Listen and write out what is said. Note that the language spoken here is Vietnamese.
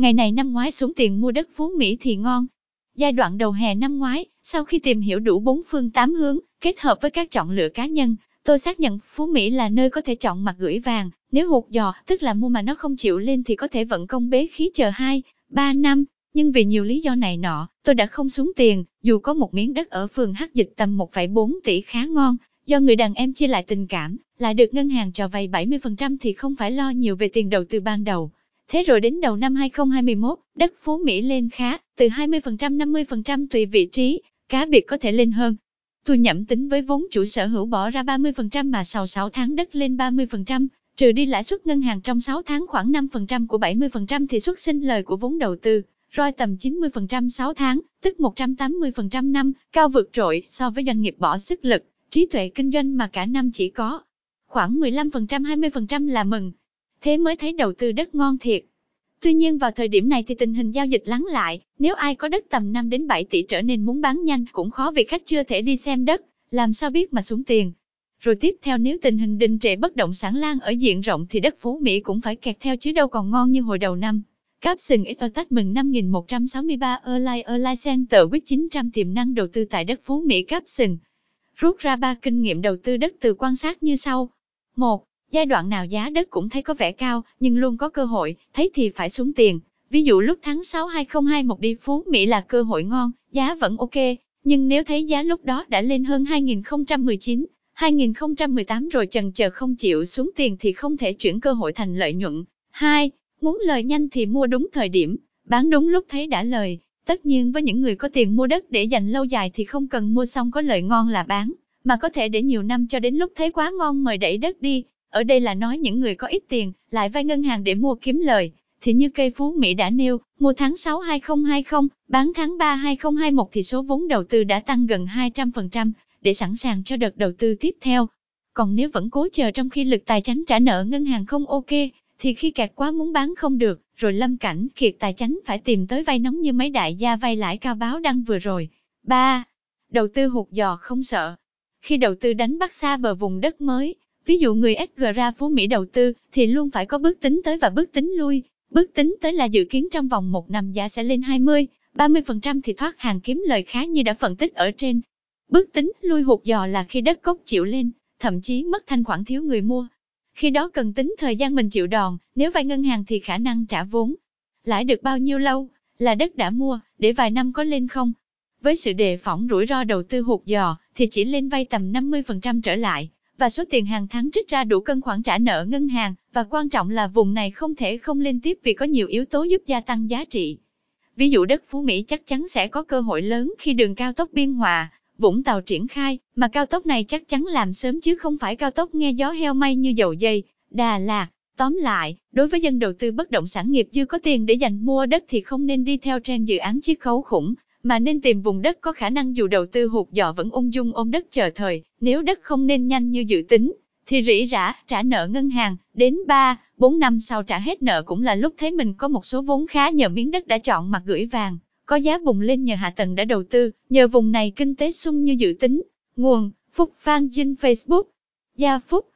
Ngày này năm ngoái xuống tiền mua đất Phú Mỹ thì ngon. Giai đoạn đầu hè năm ngoái, sau khi tìm hiểu đủ bốn phương tám hướng, kết hợp với các chọn lựa cá nhân, tôi xác nhận Phú Mỹ là nơi có thể chọn mặt gửi vàng. Nếu hụt giò, tức là mua mà nó không chịu lên thì có thể vận công bế khí chờ 2, 3 năm. Nhưng vì nhiều lý do này nọ, tôi đã không xuống tiền, dù có một miếng đất ở phường Hắc Dịch tầm 1,4 tỷ khá ngon, do người đàn em chia lại tình cảm, lại được ngân hàng cho vay 70% thì không phải lo nhiều về tiền đầu tư ban đầu. Thế rồi đến đầu năm 2021, đất Phú Mỹ lên khá, từ 20% 50% tùy vị trí, cá biệt có thể lên hơn. Thu nhẩm tính với vốn chủ sở hữu bỏ ra 30% mà sau 6 tháng đất lên 30%, trừ đi lãi suất ngân hàng trong 6 tháng khoảng 5% của 70% thì xuất sinh lời của vốn đầu tư, roi tầm 90% 6 tháng, tức 180% năm, cao vượt trội so với doanh nghiệp bỏ sức lực, trí tuệ kinh doanh mà cả năm chỉ có. Khoảng 15% 20% là mừng. Thế mới thấy đầu tư đất ngon thiệt. Tuy nhiên vào thời điểm này thì tình hình giao dịch lắng lại, nếu ai có đất tầm 5 đến 7 tỷ trở nên muốn bán nhanh cũng khó vì khách chưa thể đi xem đất, làm sao biết mà xuống tiền. Rồi tiếp theo nếu tình hình đình trệ bất động sản lan ở diện rộng thì đất Phú Mỹ cũng phải kẹt theo chứ đâu còn ngon như hồi đầu năm. Capson ít tách mừng 5163 Erlai Erlai Center quyết 900 tiềm năng đầu tư tại đất Phú Mỹ Capson. Rút ra ba kinh nghiệm đầu tư đất từ quan sát như sau. 1. Giai đoạn nào giá đất cũng thấy có vẻ cao, nhưng luôn có cơ hội, thấy thì phải xuống tiền. Ví dụ lúc tháng 6 2021 đi Phú Mỹ là cơ hội ngon, giá vẫn ok, nhưng nếu thấy giá lúc đó đã lên hơn 2019, 2018 rồi chần chờ không chịu xuống tiền thì không thể chuyển cơ hội thành lợi nhuận. 2. Muốn lời nhanh thì mua đúng thời điểm, bán đúng lúc thấy đã lời. Tất nhiên với những người có tiền mua đất để dành lâu dài thì không cần mua xong có lợi ngon là bán, mà có thể để nhiều năm cho đến lúc thấy quá ngon mời đẩy đất đi. Ở đây là nói những người có ít tiền, lại vay ngân hàng để mua kiếm lời. Thì như cây Phú Mỹ đã nêu, mua tháng 6 2020, bán tháng 3 2021 thì số vốn đầu tư đã tăng gần 200%, để sẵn sàng cho đợt đầu tư tiếp theo. Còn nếu vẫn cố chờ trong khi lực tài chánh trả nợ ngân hàng không ok, thì khi kẹt quá muốn bán không được, rồi lâm cảnh kiệt tài chánh phải tìm tới vay nóng như mấy đại gia vay lãi cao báo đăng vừa rồi. 3. Đầu tư hụt giò không sợ. Khi đầu tư đánh bắt xa bờ vùng đất mới, ví dụ người SG ra Phú Mỹ đầu tư, thì luôn phải có bước tính tới và bước tính lui. Bước tính tới là dự kiến trong vòng một năm giá sẽ lên 20, 30% thì thoát hàng kiếm lời khá như đã phân tích ở trên. Bước tính lui hụt giò là khi đất cốc chịu lên, thậm chí mất thanh khoản thiếu người mua, khi đó cần tính thời gian mình chịu đòn, nếu vay ngân hàng thì khả năng trả vốn. Lãi được bao nhiêu lâu, là đất đã mua, để vài năm có lên không? Với sự đề phỏng rủi ro đầu tư hụt giò, thì chỉ lên vay tầm 50% trở lại, và số tiền hàng tháng trích ra đủ cân khoản trả nợ ngân hàng, và quan trọng là vùng này không thể không lên tiếp vì có nhiều yếu tố giúp gia tăng giá trị. Ví dụ đất Phú Mỹ chắc chắn sẽ có cơ hội lớn khi đường cao tốc Biên Hòa, Vũng Tàu triển khai, mà cao tốc này chắc chắn làm sớm chứ không phải cao tốc nghe gió heo may như dầu dây, Đà Lạt. Tóm lại, đối với dân đầu tư bất động sản nghiệp dư có tiền để dành mua đất thì không nên đi theo trend dự án chiết khấu khủng, mà nên tìm vùng đất có khả năng dù đầu tư hụt dọ vẫn ung dung ôm đất chờ thời, nếu đất không nên nhanh như dự tính, thì rỉ rả trả nợ ngân hàng, đến 3, 4 năm sau trả hết nợ cũng là lúc thấy mình có một số vốn khá nhờ miếng đất đã chọn mặt gửi vàng có giá bùng lên nhờ hạ tầng đã đầu tư, nhờ vùng này kinh tế sung như dự tính. Nguồn, Phúc Phan Dinh Facebook, Gia Phúc,